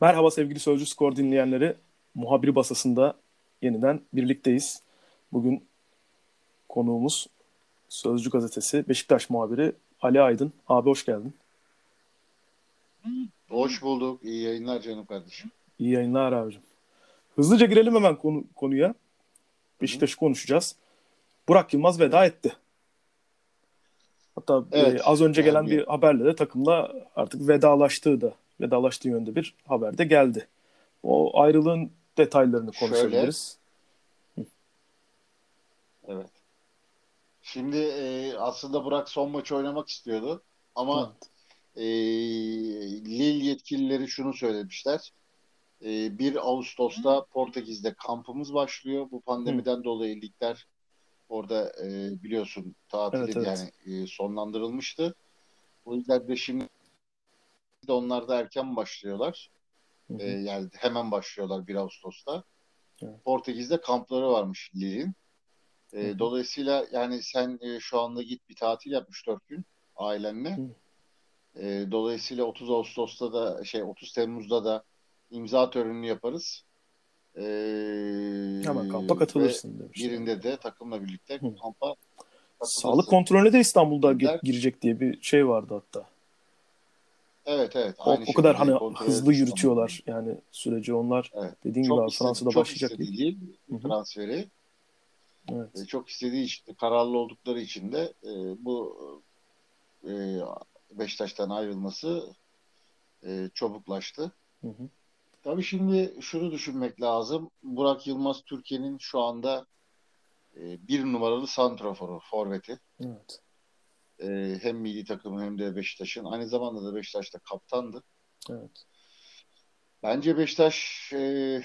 Merhaba sevgili Sözcü Skor dinleyenleri. Muhabiri Basası'nda yeniden birlikteyiz. Bugün konuğumuz Sözcü Gazetesi Beşiktaş muhabiri Ali Aydın. Abi hoş geldin. Hoş bulduk. İyi yayınlar canım kardeşim. İyi yayınlar abicim. Hızlıca girelim hemen konu, konuya. Beşiktaş'ı konuşacağız. Burak Yılmaz veda etti. Hatta evet, e, az önce gelen yani... bir haberle de takımla artık vedalaştığı da vedalaştığı yönde bir haber de geldi. O ayrılığın detaylarını konuşabiliriz. Şöyle, evet. Şimdi e, aslında Burak son maçı oynamak istiyordu ama evet. e, Lille yetkilileri şunu söylemişler. E, 1 Ağustos'ta Portekiz'de kampımız başlıyor. Bu pandemiden Hı. dolayı ligler orada e, biliyorsun tatili evet, evet. yani e, sonlandırılmıştı. O yüzden de şimdi de onlar da erken başlıyorlar. Hı hı. E, yani hemen başlıyorlar 1 Ağustos'ta. Evet. Portekiz'de kampları varmış Lille'in. E, dolayısıyla yani sen e, şu anda git bir tatil yap 4 gün ailenle. E, dolayısıyla 30 Ağustos'ta da şey 30 Temmuz'da da imza törenini yaparız. E, Hemen kampa katılırsın demişler. Birinde de takımla birlikte Hı. kampa Sağlık kontrolüne de İstanbul'da Gider. girecek diye bir şey vardı hatta. Evet evet. O, o kadar hani hızlı yürütüyorlar yani süreci onlar. Evet. Dediğin çok gibi istedi, Fransa'da çok başlayacak. Değil, transferi. Evet. E, çok istediği için, kararlı oldukları için de e, bu e, Beşiktaş'tan ayrılması e, çabuklaştı. Hı hı. Tabii şimdi şunu düşünmek lazım. Burak Yılmaz Türkiye'nin şu anda e, bir numaralı santraforu, forveti. Evet. E, hem milli takımı hem de Beşiktaş'ın. Aynı zamanda da Beşiktaş'ta kaptandı. Evet. Bence Beşiktaş e,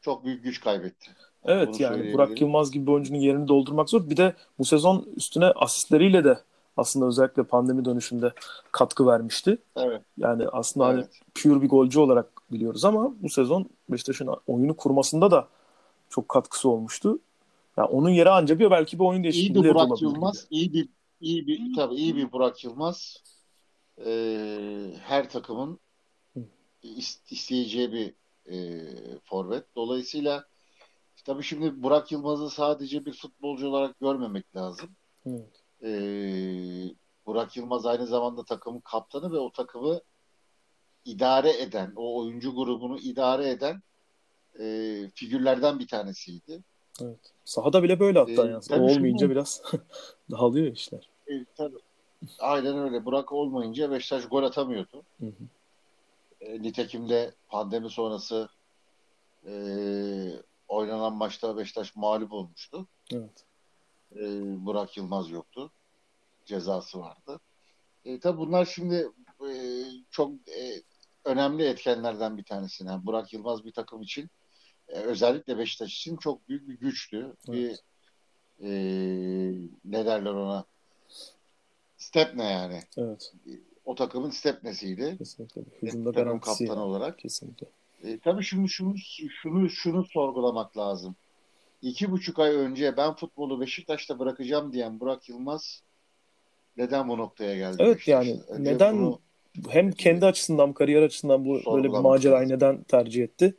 çok büyük güç kaybetti. Evet Bunu yani Burak Yılmaz gibi bir oyuncunun yerini doldurmak zor. Bir de bu sezon üstüne asistleriyle de aslında özellikle pandemi dönüşünde katkı vermişti. Evet. Yani aslında hani evet. hani pure bir golcü olarak biliyoruz ama bu sezon Beşiktaş'ın oyunu kurmasında da çok katkısı olmuştu. Yani onun yeri ancak bir belki bir oyun değişikliği İyi bir Burak Yılmaz, iyi bir iyi bir tabii iyi bir Burak Yılmaz. Ee, her takımın isteyeceği bir e, forvet. Dolayısıyla tabii şimdi Burak Yılmaz'ı sadece bir futbolcu olarak görmemek lazım. Evet. Ee, Burak Yılmaz aynı zamanda takımın kaptanı ve o takımı idare eden, o oyuncu grubunu idare eden e, figürlerden bir tanesiydi. Evet. Sahada bile böyle hatta ee, yani. O olmayınca biraz dağılıyor işler. E, tabii. Aynen öyle. Burak olmayınca Beşiktaş gol atamıyordu. Hı hı. E, nitekim de pandemi sonrası e, oynanan maçta Beşiktaş mağlup olmuştu. Evet. E, Burak Yılmaz yoktu. Cezası vardı. E, tabii bunlar şimdi e, çok e, önemli etkenlerden bir tanesi. Yani Burak Yılmaz bir takım için özellikle Beşiktaş için çok büyük bir güçtü. Evet. Bir e, ne derler ona step ne yani. Evet. O takımın step nesiydi. Kesinlikle. Hücumda takım kaptanı yani. olarak. Kesinlikle. E, tabii şunu, şunu, şunu, şunu sorgulamak lazım. İki buçuk ay önce ben futbolu Beşiktaş'ta bırakacağım diyen Burak Yılmaz neden bu noktaya geldi? Evet Beşiktaş'ta? yani Önce neden bunu, hem kendi açısından kariyer açısından bu böyle bir macerayı neden tercih etti?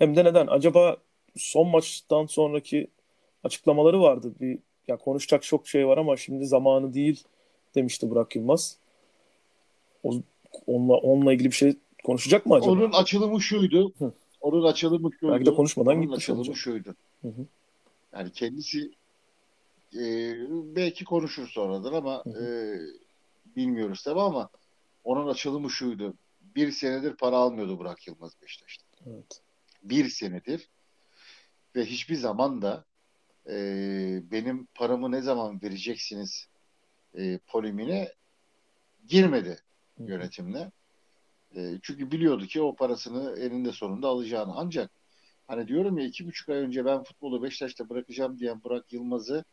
Hem de neden? Acaba son maçtan sonraki açıklamaları vardı. Bir ya konuşacak çok şey var ama şimdi zamanı değil demişti Burak Yılmaz. O, onunla, onunla ilgili bir şey konuşacak mı acaba? Onun açılımı şuydu. Hı. Onun açılımı şuydu. Belki de konuşmadan Onun gitmiş açılımı olacak. şuydu. Hı hı. Yani kendisi e, belki konuşur sonradan ama hı hı. E, bilmiyoruz tabi ama onun açılımı şuydu. Bir senedir para almıyordu Burak Yılmaz Beşiktaş'ta. Evet bir senedir ve hiçbir zaman da e, benim paramı ne zaman vereceksiniz e, polimine girmedi yönetimle. E, çünkü biliyordu ki o parasını elinde sonunda alacağını. Ancak hani diyorum ya iki buçuk ay önce ben futbolu Beşiktaş'ta bırakacağım diyen Burak Yılmaz'ı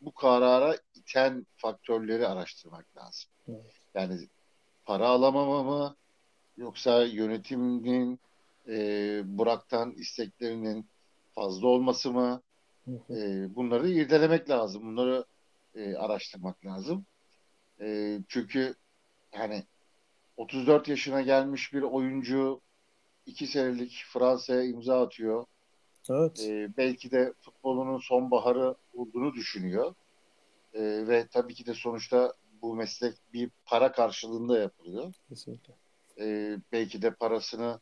bu karara iten faktörleri araştırmak lazım. Yani para alamama mı yoksa yönetimin e, Burak'tan isteklerinin fazla olması mı? E, bunları irdelemek lazım. Bunları e, araştırmak lazım. E, çünkü hani 34 yaşına gelmiş bir oyuncu 2 senelik Fransa'ya imza atıyor. Evet. Ee, belki de futbolunun sonbaharı olduğunu düşünüyor. Ee, ve tabii ki de sonuçta bu meslek bir para karşılığında yapılıyor. Kesinlikle. Ee, belki de parasını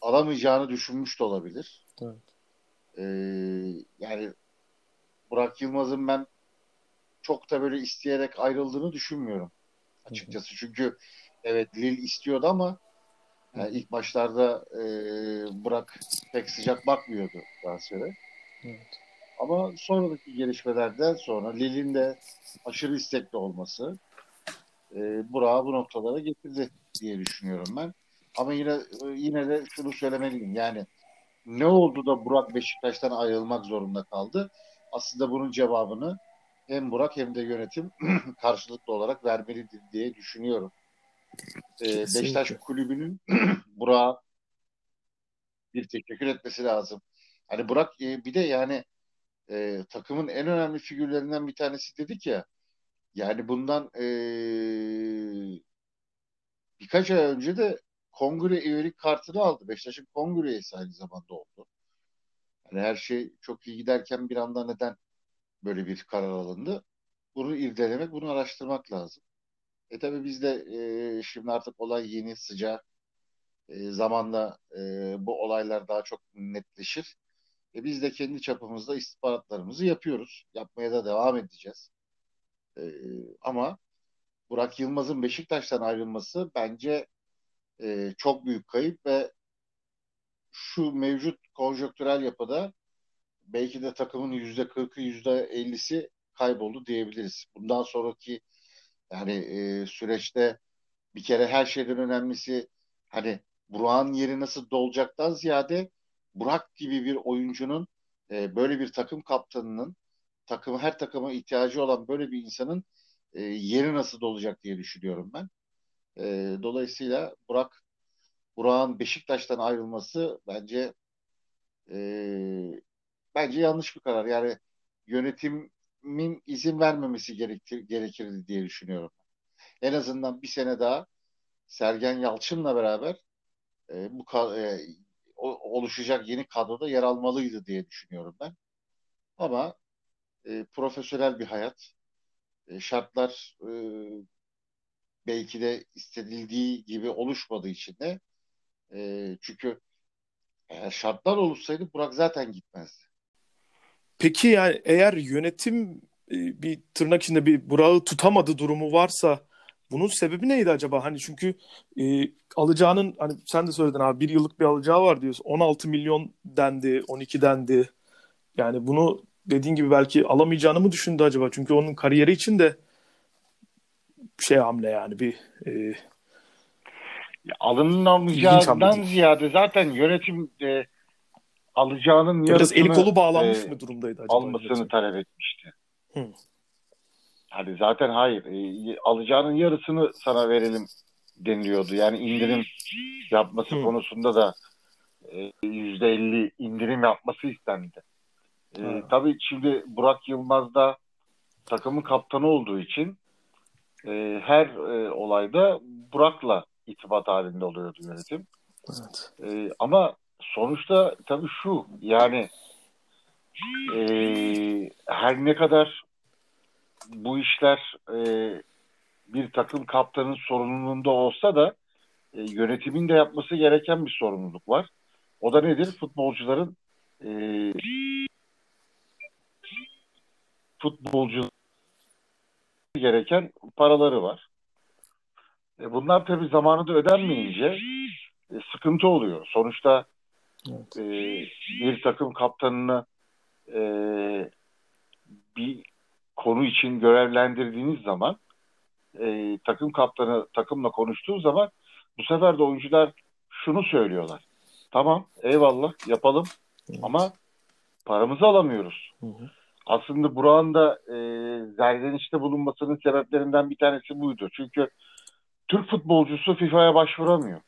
alamayacağını düşünmüş de olabilir. Evet. Ee, yani Burak Yılmaz'ın ben çok da böyle isteyerek ayrıldığını düşünmüyorum açıkçası. Hı hı. Çünkü evet Lil istiyordu ama yani ilk başlarda e, Burak pek sıcak bakmıyordu transfere. Evet. Ama sonraki gelişmelerden sonra Lil'in de aşırı istekli olması e, Burak'ı bu noktalara getirdi diye düşünüyorum ben. Ama yine yine de şunu söylemeliyim. Yani ne oldu da Burak Beşiktaş'tan ayrılmak zorunda kaldı? Aslında bunun cevabını hem Burak hem de yönetim karşılıklı olarak vermelidir diye düşünüyorum. Ee, Beşiktaş kulübünün Burak'a bir teşekkür etmesi lazım. Hani Burak e, bir de yani e, takımın en önemli figürlerinden bir tanesi dedik ya yani bundan e, birkaç ay önce de kongre üyelik kartını aldı. Beşiktaş'ın kongre üyesi aynı zamanda oldu. Yani her şey çok iyi giderken bir anda neden böyle bir karar alındı? Bunu irdelemek, bunu araştırmak lazım. E tabi bizde e, şimdi artık olay yeni, sıcak. E, zamanla e, bu olaylar daha çok netleşir. E, biz de kendi çapımızda istihbaratlarımızı yapıyoruz. Yapmaya da devam edeceğiz. E, ama Burak Yılmaz'ın Beşiktaş'tan ayrılması bence e, çok büyük kayıp ve şu mevcut konjonktürel yapıda belki de takımın yüzde kırkı yüzde ellisi kayboldu diyebiliriz. Bundan sonraki yani e, süreçte bir kere her şeyden önemlisi hani Burak'ın yeri nasıl dolacaktan ziyade Burak gibi bir oyuncunun e, böyle bir takım kaptanının takım her takıma ihtiyacı olan böyle bir insanın e, yeri nasıl dolacak diye düşünüyorum ben. E, dolayısıyla Burak Burak'ın Beşiktaş'tan ayrılması bence e, bence yanlış bir karar. Yani yönetimin izin vermemesi gerektir, gerekirdi diye düşünüyorum. En azından bir sene daha Sergen Yalçın'la beraber e, bu e, oluşacak yeni kadroda yer almalıydı diye düşünüyorum ben. Ama e, profesyonel bir hayat, e, şartlar e, belki de istedildiği gibi oluşmadığı için de e, çünkü eğer şartlar oluşsaydı Burak zaten gitmezdi. Peki yani eğer yönetim e, bir tırnak içinde bir Burak'ı tutamadı durumu varsa bunun sebebi neydi acaba? Hani çünkü e, alacağının hani sen de söyledin abi bir yıllık bir alacağı var diyorsun. 16 milyon dendi, 12 dendi. Yani bunu dediğin gibi belki alamayacağını mı düşündü acaba? Çünkü onun kariyeri için de şey hamle yani bir e, alınmayacağından ziyade zaten yönetim e, alacağının Biraz eli kolu bağlanmış e, mı durumdaydı acaba? Almasını yönetim? talep etmişti. Hı. Hani zaten hayır. E, alacağının yarısını sana verelim deniliyordu. Yani indirim yapması Hı. konusunda da yüzde elli indirim yapması istendi. E, tabii şimdi Burak Yılmaz da takımın kaptanı olduğu için e, her e, olayda Burak'la itibat halinde oluyordu yönetim. Evet. E, ama sonuçta tabii şu yani e, her ne kadar bu işler e, bir takım kaptanın sorumluluğunda olsa da e, yönetimin de yapması gereken bir sorumluluk var. O da nedir? Futbolcuların e, futbolcu gereken paraları var. E, bunlar tabii zamanında ödenmeyince e, sıkıntı oluyor. Sonuçta evet. e, bir takım kaptanını e, bir konu için görevlendirdiğiniz zaman e, takım kaptanı takımla konuştuğu zaman bu sefer de oyuncular şunu söylüyorlar. Tamam eyvallah yapalım evet. ama paramızı alamıyoruz. Hı hı. Aslında Burak'ın da e, zerdenişte bulunmasının sebeplerinden bir tanesi buydu. Çünkü Türk futbolcusu FIFA'ya başvuramıyor.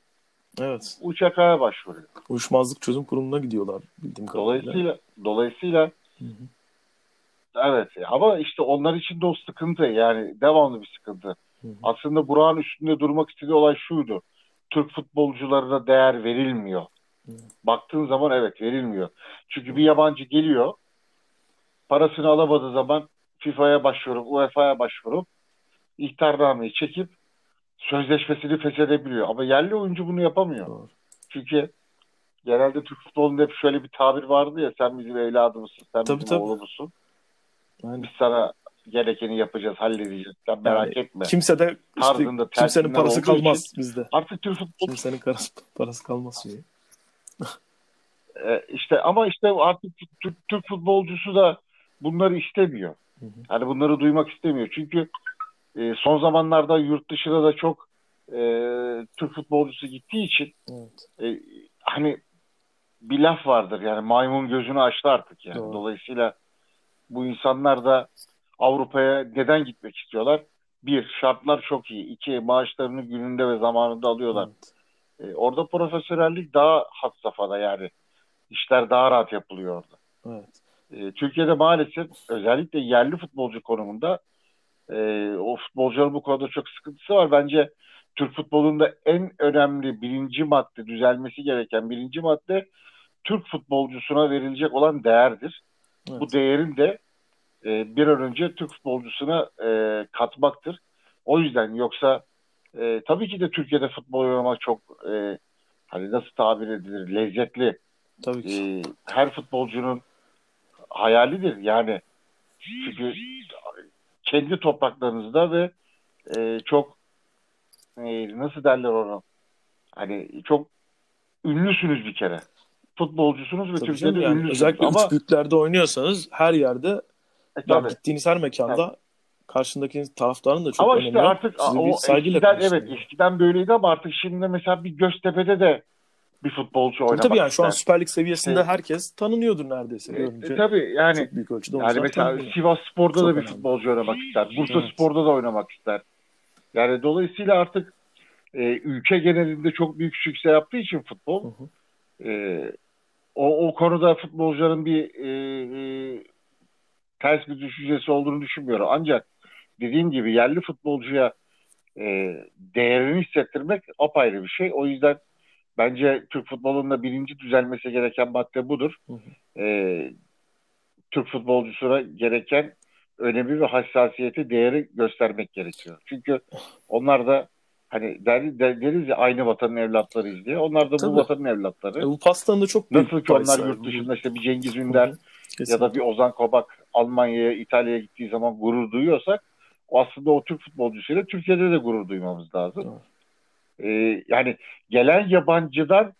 Evet. UÇK'ya başvuruyor. Uyuşmazlık Çözüm Kurumu'na gidiyorlar bildiğim kadarıyla. Dolayısıyla dolayısıyla hı hı. evet ama işte onlar için de o sıkıntı yani devamlı bir sıkıntı. Hı hı. Aslında Burak'ın üstünde durmak istediği olay şuydu. Türk futbolcularına değer verilmiyor. Hı. Baktığın zaman evet verilmiyor. Çünkü bir yabancı geliyor parasını alamadığı zaman FIFA'ya başvurup UEFA'ya başvurup ihtarnameyi çekip sözleşmesini feshedebiliyor. Ama yerli oyuncu bunu yapamıyor. Doğru. Çünkü genelde Türk futbolunda hep şöyle bir tabir vardı ya sen bizim evladımızsın, sen tabii, bizim tabii. oğlumuzsun. Aynen. Biz sana gerekeni yapacağız, halledeceğiz. Sen merak yani, etme. Kimse de işte, kimsenin parası kalmaz için, bizde. Artık Türk futbol kimsenin parası, parası kalmaz ee, işte ama işte artık Türk, Türk futbolcusu da bunları istemiyor. Hı hı. Yani bunları duymak istemiyor. Çünkü e, son zamanlarda yurt dışına da çok e, Türk futbolcusu gittiği için evet. e, hani bir laf vardır yani maymun gözünü açtı artık yani. Doğru. Dolayısıyla bu insanlar da Avrupa'ya neden gitmek istiyorlar? Bir, şartlar çok iyi. İki, maaşlarını gününde ve zamanında alıyorlar. Evet. E, orada profesyonellik daha hat safhada yani. İşler daha rahat yapılıyor orada. Evet. E, Türkiye'de maalesef özellikle yerli futbolcu konumunda e, o futbolcuların bu konuda çok sıkıntısı var. Bence Türk futbolunda en önemli birinci madde düzelmesi gereken birinci madde Türk futbolcusuna verilecek olan değerdir. Evet. Bu değerin de e, bir an önce Türk futbolcusuna e, katmaktır. O yüzden yoksa e, tabii ki de Türkiye'de futbol oynamak çok e, hani nasıl tabir edilir lezzetli. Tabii ki. E, her futbolcunun hayalidir yani. Çünkü kendi topraklarınızda ve e, çok e, nasıl derler onu hani çok ünlüsünüz bir kere. Futbolcusunuz ve Tabii Türkiye'de yani, ünlüsünüz. Özellikle Ama, üç büyüklerde oynuyorsanız her yerde e, yani gittiğiniz her mekanda evet. karşındaki taraftarın da çok ama önemli. Ama işte artık o eskiden evet eskiden böyleydi ama artık şimdi mesela bir Göztepe'de de bir futbolcu oynamak Tabii yani şu an Süper Lig seviyesinde herkes tanınıyordur neredeyse. E, e, tabii yani çok büyük ölçüde yani mesela tanınıyor. Sivas Spor'da çok da bir önemli. futbolcu oynamak ister. Bursa evet. Spor'da da oynamak ister. Yani dolayısıyla artık e, ülke genelinde çok büyük sükse yaptığı için futbol hı hı. E, o, o konuda futbolcuların bir e, e, ters bir düşüncesi olduğunu düşünmüyorum. Ancak dediğim gibi yerli futbolcuya e, değerini hissettirmek apayrı bir şey. O yüzden Bence Türk futbolunda birinci düzelmesi gereken madde budur. Hı hı. Ee, Türk futbolcusuna gereken önemi ve hassasiyeti, değeri göstermek gerekiyor. Çünkü onlar da hani der, der, deriz ya aynı vatanın evlatlarıyız diye. Onlar da Tabii. bu vatanın evlatları. E, bu pastanın da çok büyük Nasıl ki onlar yurt dışında işte bir Cengiz Ünder ya da bir Ozan Kabak Almanya'ya, İtalya'ya gittiği zaman gurur duyuyorsak aslında o Türk futbolcusuyla Türkiye'de de gurur duymamız lazım. Evet e, yani gelen yabancıdan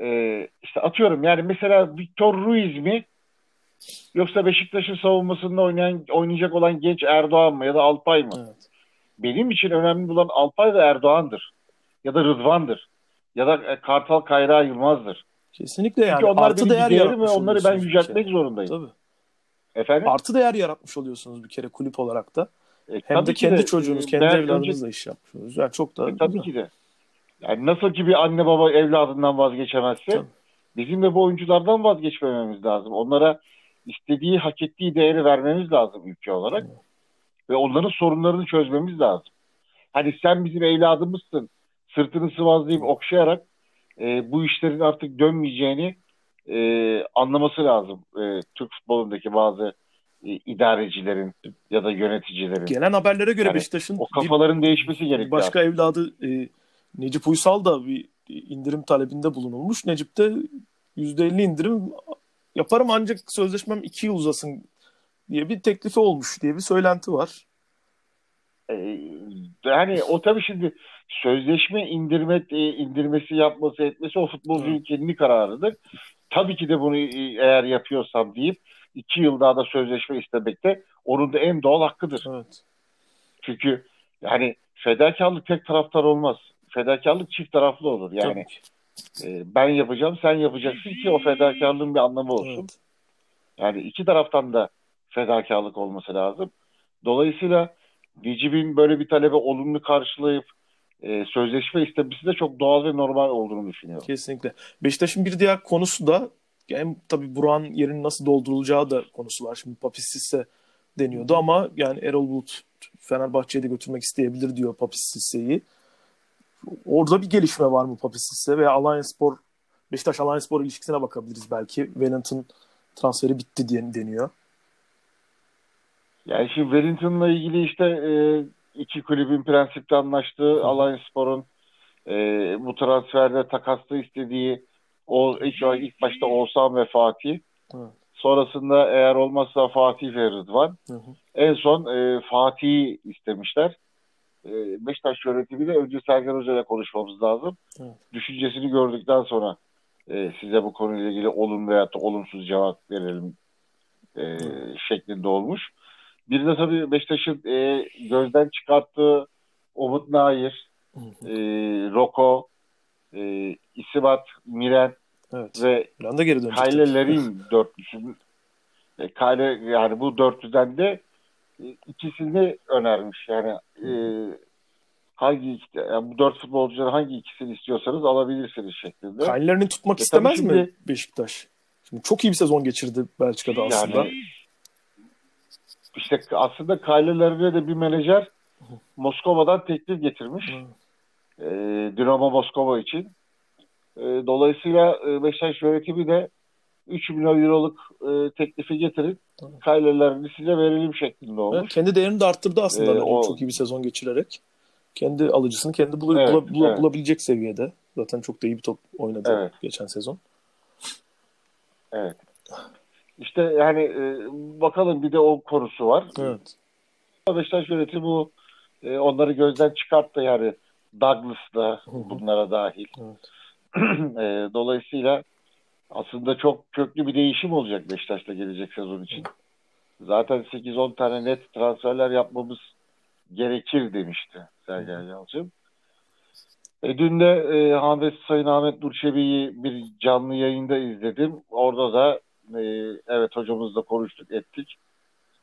e, işte atıyorum yani mesela Victor Ruiz mi yoksa Beşiktaş'ın savunmasında oynayan oynayacak olan genç Erdoğan mı ya da Alpay mı? Evet. Benim için önemli olan Alpay ve Erdoğan'dır. Ya da Rıdvan'dır. Ya da e, Kartal Kayra Yılmaz'dır. Kesinlikle yani. Çünkü onlar artı değer yaratmış ve onları ben yüceltmek zorundayım. Tabii. Efendim? Artı değer yaratmış oluyorsunuz bir kere kulüp olarak da. E, Hem de kendi de, çocuğunuz, kendi evladınızla iş yapmışsınız. Yani çok da e, tabii güzel. ki de. Yani nasıl ki bir anne baba evladından vazgeçemezse tabii. bizim de bu oyunculardan vazgeçmememiz lazım. Onlara istediği, hak ettiği değeri vermemiz lazım ülke olarak. Evet. Ve onların sorunlarını çözmemiz lazım. Hani sen bizim evladımızsın. Sırtını sıvazlayıp okşayarak e, bu işlerin artık dönmeyeceğini e, anlaması lazım. E, Türk futbolundaki bazı e, idarecilerin ya da yöneticilerin. Gelen haberlere göre yani Beşiktaş'ın o kafaların bir, değişmesi gerekiyor. Başka artık. evladı e, Necip Uysal da bir indirim talebinde bulunulmuş. Necip de %50 indirim yaparım ancak sözleşmem 2 yıl uzasın diye bir teklifi olmuş diye bir söylenti var. Ee, yani o tabii şimdi sözleşme indirme e, indirmesi yapması etmesi o futbolcunun kendi kararıdır. Tabii ki de bunu e, eğer yapıyorsam deyip iki yıl daha da sözleşme istemek de onun da en doğal hakkıdır. Evet. Çünkü yani fedakarlık tek taraftar olmaz. Fedakarlık çift taraflı olur. Yani e, ben yapacağım sen yapacaksın ki o fedakarlığın bir anlamı olsun. Evet. Yani iki taraftan da fedakarlık olması lazım. Dolayısıyla Necip'in böyle bir talebe olumlu karşılayıp e, sözleşme istemesi de çok doğal ve normal olduğunu düşünüyorum. Kesinlikle. Beşiktaş'ın bir diğer konusu da hem tabii Burak'ın yerinin nasıl doldurulacağı da konusu var. Şimdi Papis ise deniyordu ama yani Erol Bulut Fenerbahçe'ye de götürmek isteyebilir diyor Papis Sisse'yi. Orada bir gelişme var mı Papis Sisse veya Alliance Spor Beşiktaş Alliance Spor ilişkisine bakabiliriz belki. Wellington transferi bitti diye deniyor. Yani şimdi Wellington'la ilgili işte e, iki kulübün prensipte anlaştığı Alliance Spor'un e, bu transferde takaslı istediği o ilk, ilk başta Oğuzhan ve Fatih. Evet. Sonrasında eğer olmazsa Fatih ve Rıdvan. Hı hı. En son e, Fatih'i istemişler. E, Beşiktaş yönetimi de önce Sergen Hoca ile konuşmamız lazım. Evet. Düşüncesini gördükten sonra e, size bu konuyla ilgili olumlu veya da olumsuz cevap verelim e, şeklinde olmuş. Bir de tabii Beşiktaş'ın e, gözden çıkarttığı Umut Nair, e, Roko, e, İsibat, Miren evet. ve Kayle Lerin dörtlüsü. E, Kayle yani bu dörtlüden de e, ikisini önermiş. Yani e, hangi yani bu dört futbolcuları hangi ikisini istiyorsanız alabilirsiniz şeklinde. Kaylerini tutmak e, istemez şimdi, mi Beşiktaş? Şimdi çok iyi bir sezon geçirdi Belçika'da aslında. Yani, işte aslında Kaylelerine de bir menajer Moskova'dan teklif getirmiş. E, Dinamo Moskova için. E, dolayısıyla e, Beşiktaş yönetimi de 3 milyon euroluk e, teklifi getirip Kayle'lerini size verelim şeklinde olmuş. Evet, kendi değerini de arttırdı aslında. Ee, o... Çok iyi bir sezon geçirerek. Kendi alıcısını kendi bul evet, bula, bula, evet. bulabilecek seviyede. Zaten çok da iyi bir top oynadı evet. geçen sezon. Evet. İşte yani e, bakalım bir de o konusu var. Evet. Beşiktaş yönetimi bu e, onları gözden çıkarttı yani Douglas da bunlara dahil. Evet. e, dolayısıyla aslında çok köklü bir değişim olacak Beşiktaş'ta gelecek sezon için. Zaten 8-10 tane net transferler yapmamız gerekir demişti Sergen Yalçın. E, dün de e, Ahmet, Sayın Ahmet Nurçebi'yi bir canlı yayında izledim. Orada da e, evet hocamızla konuştuk ettik.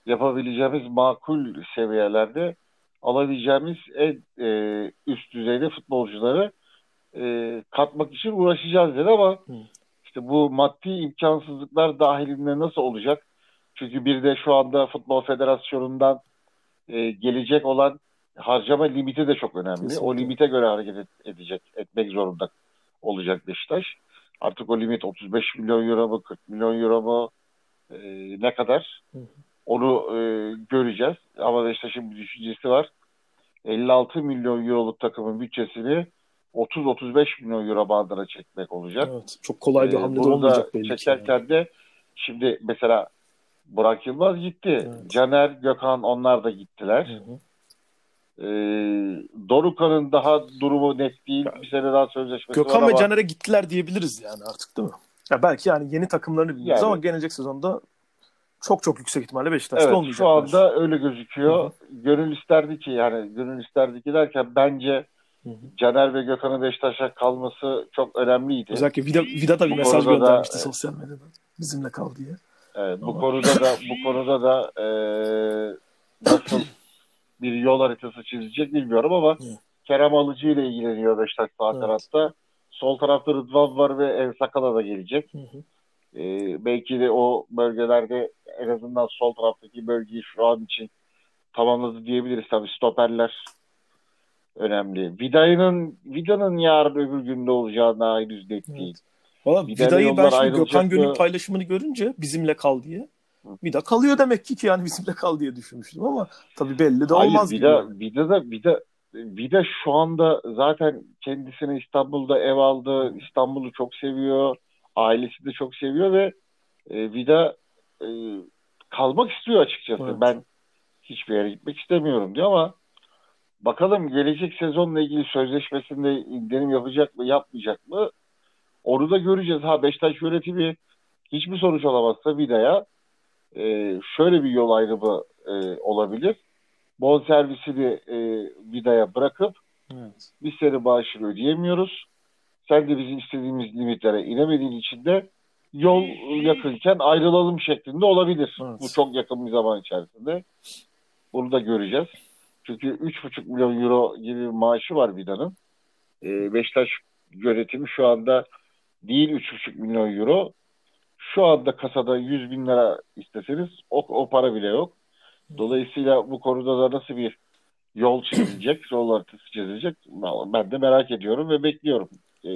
Yapabileceğimiz makul seviyelerde alabileceğimiz en e, üst düzeyde futbolcuları e, katmak için uğraşacağız dedi ama Hı. işte bu maddi imkansızlıklar dahilinde nasıl olacak? Çünkü bir de şu anda Futbol Federasyonu'ndan e, gelecek olan harcama limiti de çok önemli. Kesinlikle. O limite göre hareket edecek, etmek zorunda olacak Beşiktaş. Artık o limit 35 milyon euro mu, 40 milyon euro mu, e, ne kadar? Hı hı. Onu e, göreceğiz. Ama Beşiktaş'ın bir düşüncesi var. 56 milyon euroluk takımın bütçesini 30-35 milyon euro bandına çekmek olacak. Evet, çok kolay bir ee, hamle de olmayacak belli çekerken yani. de şimdi mesela Burak Yılmaz gitti. Evet. Caner, Gökhan onlar da gittiler. Hı hı. Ee, Dorukhan'ın daha durumu net değil. Bir sene daha sözleşmesi Gökhan var ve Caner'e gittiler diyebiliriz yani artık değil mi? Ya belki yani yeni takımlarını bilmiyoruz yani, ama gelecek sezonda çok çok yüksek ihtimalle Beşiktaş'ta evet, olmayacaklar. Şu anda öyle gözüküyor. Hı-hı. Gönül isterdi ki yani gönül isterdi ki derken bence Caner ve Gökhan'ın Beşiktaş'a kalması çok önemliydi. Özellikle Vida, Vida da bir bu mesaj göndermişti da, sosyal medyada. Bizimle kal diye. Evet, bu Ama... konuda da bu konuda da e, nasıl bir yol haritası çizecek bilmiyorum ama Hı. Kerem Alıcı ile ilgileniyor Beşiktaş sağ evet. tarafta. Sol tarafta Rıdvan var ve El Sakala da gelecek. Hı hı. Ee, belki de o bölgelerde en azından sol taraftaki bölgeyi şu an için tamamladı diyebiliriz. Tabii stoperler önemli. Vida'nın Vida'nın yarın öbür günde olacağına henüz net değil. Evet. Valla Vida'yı ben şimdi Gökhan Gönül paylaşımını görünce bizimle kal diye. Vida kalıyor demek ki ki yani bizimle kal diye düşünmüştüm ama tabii belli de Hayır, olmaz Vida, gibi. Vida da Vida Vida şu anda zaten kendisine İstanbul'da ev aldı. İstanbul'u çok seviyor. Ailesi de çok seviyor ve e, Vida e, kalmak istiyor açıkçası. Evet. Ben hiçbir yere gitmek istemiyorum diyor ama bakalım gelecek sezonla ilgili sözleşmesinde indirim yapacak mı yapmayacak mı onu da göreceğiz. Ha Beşiktaş yönetimi hiçbir sonuç alamazsa Vida'ya e, şöyle bir yol ayrımı e, olabilir. Bon servisini e, Vida'ya bırakıp evet. biz seni bağışını ödeyemiyoruz. Sen de bizim istediğimiz limitlere inemediğin için de yol yakınken ayrılalım şeklinde olabilir. Evet. Bu çok yakın bir zaman içerisinde. Bunu da göreceğiz. Çünkü 3,5 milyon euro gibi maaşı var Vida'nın. E, Beşiktaş yönetimi şu anda değil 3,5 milyon euro şu anda kasada 100 bin lira isteseniz o, o para bile yok. Dolayısıyla bu konuda da nasıl bir yol çizilecek, yol haritası çizilecek ben de merak ediyorum ve bekliyorum e,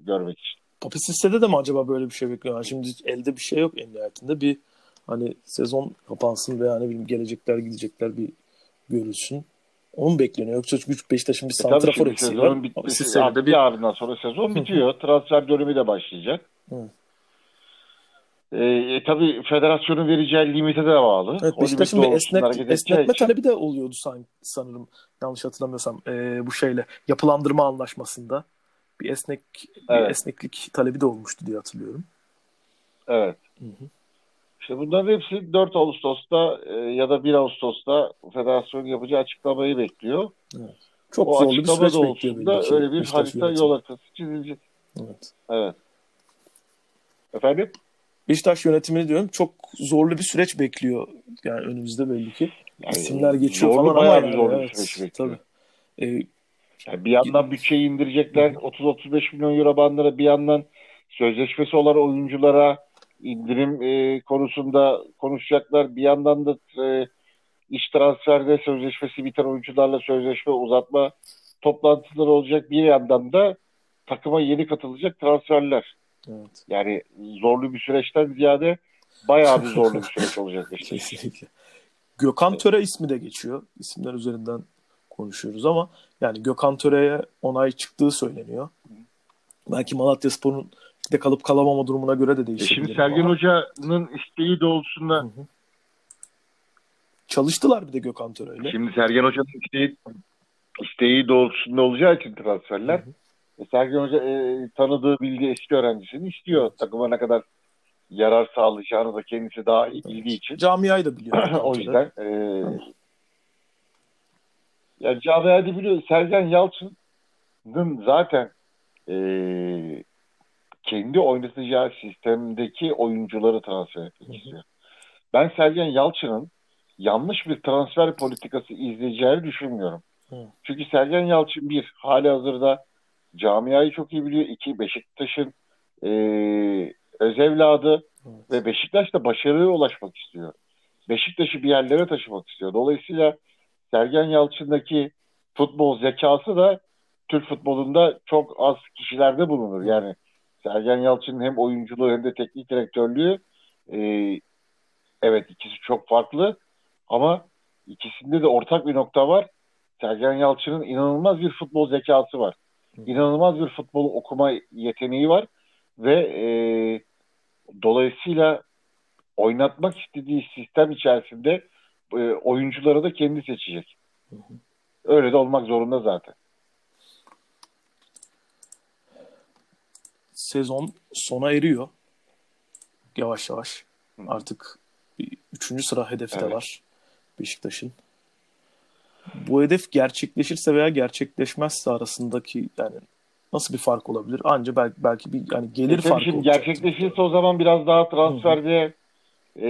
görmek için. Papisis'te de mi acaba böyle bir şey bekliyorlar? Şimdi elde bir şey yok en nihayetinde. Bir hani sezon kapansın veya ne bileyim gelecekler gidecekler bir görülsün. Onu bekleniyor. Yoksa güç Beşiktaş'ın bir e santrafor eksiği var. Bitmesi, abi bir ardından sonra sezon bitiyor. Transfer dönemi de başlayacak. Hı. E, e, tabii federasyonun vereceği limite de bağlı. Evet, Beşiktaş'ın bir esnek, esnetme için. talebi de oluyordu sanki, sanırım. Yanlış hatırlamıyorsam e, bu şeyle yapılandırma anlaşmasında bir esnek evet. bir esneklik talebi de olmuştu diye hatırlıyorum. Evet. Hı hı. İşte bunların hepsi 4 Ağustos'ta e, ya da 1 Ağustos'ta federasyon yapacağı açıklamayı bekliyor. Evet. Çok o zorlu bir süreç bekliyor. Öyle bir harita yol haritası çizilecek. Evet. Evet. Efendim? Beşiktaş yönetimini diyorum çok zorlu bir süreç bekliyor. Yani önümüzde belli ki. Yani İsimler geçiyor zorlu, falan ama yani, zorlu evet, bir süreç bekliyor. Tabii. Ee, yani bir yandan bütçeyi indirecekler 30-35 milyon euro bandına bir yandan sözleşmesi olan oyunculara indirim e, konusunda konuşacaklar. Bir yandan da e, iş transferde sözleşmesi biten oyuncularla sözleşme uzatma toplantıları olacak. Bir yandan da takıma yeni katılacak transferler. Evet. Yani zorlu bir süreçten ziyade bayağı bir zorlu bir süreç olacak. Işte. Kesinlikle. Gökhan Töre ismi de geçiyor. İsimler üzerinden konuşuyoruz ama yani Gökhan Töre'ye onay çıktığı söyleniyor. Belki Malatya Spor'un de kalıp kalamama durumuna göre de değişebilir. E şimdi Sergen ama. Hoca'nın isteği doğrultusunda hı hı. çalıştılar bir de Gökhan Töre'yle. Şimdi Sergen Hoca'nın isteği, isteği doğrultusunda olacağı için transferler. Hı hı. E, Sergen Hoca e, tanıdığı, bildiği eski öğrencisini istiyor. Takıma ne kadar yarar sağlayacağını da kendisi daha iyi bildiği için. Camiayı da biliyor. o yüzden e, yani camiayı da biliyor. Sergen Yalçın'ın zaten e, kendi oynatacağı sistemdeki oyuncuları transfer etmek istiyor. Ben Sergen Yalçın'ın yanlış bir transfer politikası izleyeceğini düşünmüyorum. Hı. Çünkü Sergen Yalçın bir, hali hazırda camiayı çok iyi biliyor. İki, Beşiktaş'ın e, öz evladı evet. ve Beşiktaş da başarıya ulaşmak istiyor. Beşiktaş'ı bir yerlere taşımak istiyor. Dolayısıyla Sergen Yalçın'daki futbol zekası da Türk futbolunda çok az kişilerde bulunur. Yani Sergen Yalçın'ın hem oyunculuğu hem de teknik direktörlüğü e, evet ikisi çok farklı ama ikisinde de ortak bir nokta var. Sergen Yalçın'ın inanılmaz bir futbol zekası var. İnanılmaz bir futbol okuma yeteneği var ve e, dolayısıyla oynatmak istediği sistem içerisinde e, oyuncuları da kendi seçecek. Öyle de olmak zorunda zaten. Sezon sona eriyor. Yavaş yavaş. Artık bir üçüncü sıra hedefte evet. var Beşiktaş'ın bu hedef gerçekleşirse veya gerçekleşmezse arasındaki yani nasıl bir fark olabilir? Anca belki belki bir yani gelir e, farkı şimdi gerçekleşirse o zaman biraz daha transferde e,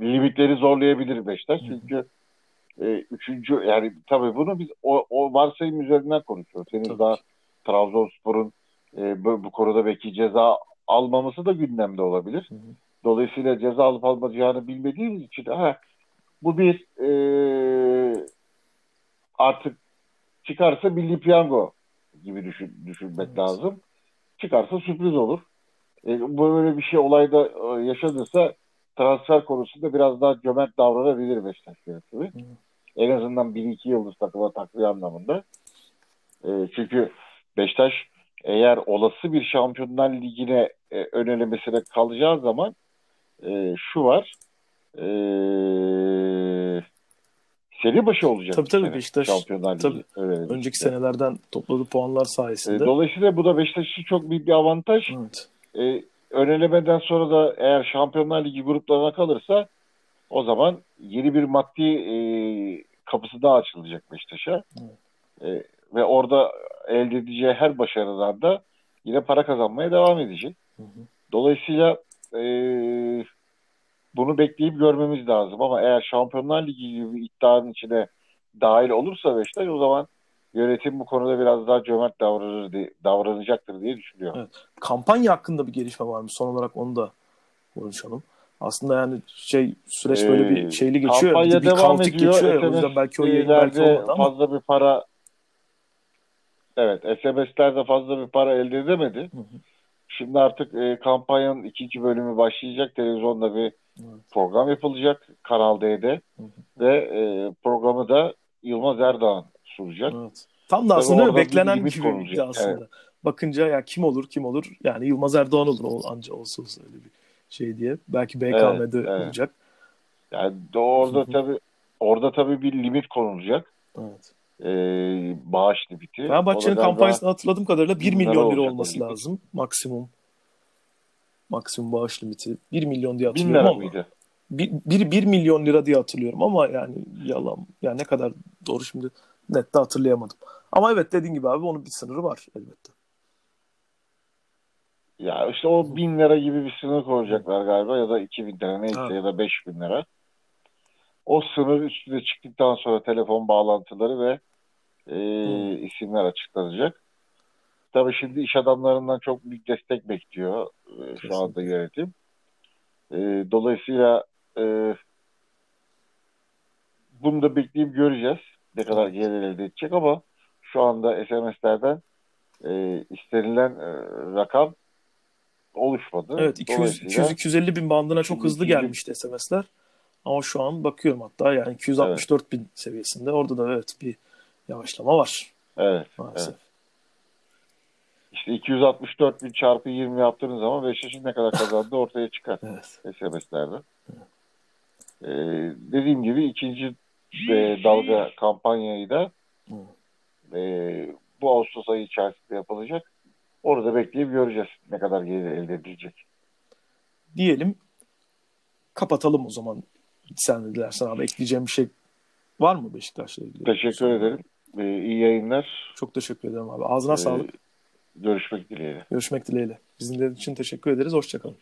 limitleri zorlayabilir Beşiktaş. Çünkü e, üçüncü yani tabii bunu biz o, o varsayım üzerinden konuşuyoruz. Henüz tabii. daha Trabzonspor'un e, bu, bu konuda belki ceza almaması da gündemde olabilir. Hı hı. Dolayısıyla ceza alıp almayacağını bilmediğimiz için ha, bu bir e, artık çıkarsa milli piyango gibi düşün, düşünmek evet. lazım. Çıkarsa sürpriz olur. E, böyle bir şey olayda e, yaşanırsa transfer konusunda biraz daha cömert davranabilir Beşiktaş yönetimi. En azından 1-2 yıldız takıma takviye anlamında. E, çünkü Beşiktaş eğer olası bir Şampiyonlar Ligi'ne e, ön kalacağı zaman e, şu var e, seri başı olacak. Tabii tabii Beşiktaş. Şampiyonlar tabii. Öyle Önceki senelerden topladığı puanlar sayesinde. E, dolayısıyla bu da Beşiktaş için çok büyük bir avantaj. Evet. E, ön sonra da eğer Şampiyonlar Ligi gruplarına kalırsa o zaman yeni bir maddi e, kapısı daha açılacak Beşiktaş'a. Evet. E, ve orada elde edeceği her başarıdan da yine para kazanmaya devam edecek. Hı hı. Dolayısıyla e, bunu bekleyip görmemiz lazım ama eğer Şampiyonlar Ligi gibi bir iddianın içine dahil olursa Beşiktaş o zaman yönetim bu konuda biraz daha cömert davranır diye, davranacaktır diye düşünüyorum. Evet. Kampanya hakkında bir gelişme var mı? Son olarak onu da konuşalım. aslında yani şey süreç böyle bir şeyli geçiyor. Kampanya bir devam ediyor. geçiyor. O yüzden belki o yayın belki olmadı ama. Fazla bir para Evet SMS'lerde fazla bir para elde edemedi. Hı hı. Şimdi artık e, kampanyanın ikinci bölümü başlayacak. Televizyonda bir evet. program yapılacak Kanal D'de. Hı hı. Ve e, programı da Yılmaz Erdoğan sunacak. Evet. Tam da aslında beklenen bir gibi aslında. Evet. Bakınca ya kim olur kim olur yani Yılmaz Erdoğan olur o anca olsa olsa öyle bir şey diye. Belki BKM'de evet, evet. olacak. Yani orada tabi orada tabi bir limit konulacak. Evet. Ee, bağış limiti. Fenerbahçe'nin kampanyasını hatırladığım kadarıyla 1 milyon lira olması lazım maksimum. Maksimum bağış limiti. 1 milyon diye hatırlıyorum ama. Mıydı? 1, 1, 1 milyon lira diye hatırlıyorum ama yani yalan. Yani ne kadar doğru şimdi net de hatırlayamadım. Ama evet dediğin gibi abi onun bir sınırı var elbette. Ya işte o bin lira gibi bir sınır koyacaklar galiba ya da iki bin lira neyse ha. ya da beş bin lira. O sınır üstüne çıktıktan sonra telefon bağlantıları ve e, isimler açıklanacak. Tabii şimdi iş adamlarından çok büyük destek bekliyor e, şu anda yönetim. E, dolayısıyla e, bunu da bekleyip göreceğiz. Ne kadar gelir elde edecek ama şu anda SMS'lerden e, istenilen e, rakam oluşmadı. Evet 200, 200 250 bin bandına çok hızlı gelmişti SMS'ler. Ama şu an bakıyorum hatta yani 264 evet. bin seviyesinde. Orada da evet bir yavaşlama var. Evet. Maalesef. Evet. İşte 264 bin çarpı 20 yaptığınız zaman Beşiktaş'ın ne kadar kazandığı ortaya çıkar. evet. SMS'lerde. Evet. Ee, dediğim gibi ikinci e, dalga kampanyayı da e, bu Ağustos ayı içerisinde yapılacak. Orada bekleyip göreceğiz ne kadar gelir elde edilecek. Diyelim kapatalım o zaman. Sen de dilersen abi ekleyeceğim bir şey var mı Beşiktaş'la ilgili? Teşekkür ederim. Ee, iyi yayınlar. Çok teşekkür ederim abi. Ağzına ee, sağlık. Görüşmek dileğiyle. Görüşmek dileğiyle. Bizimle için teşekkür ederiz. Hoşçakalın.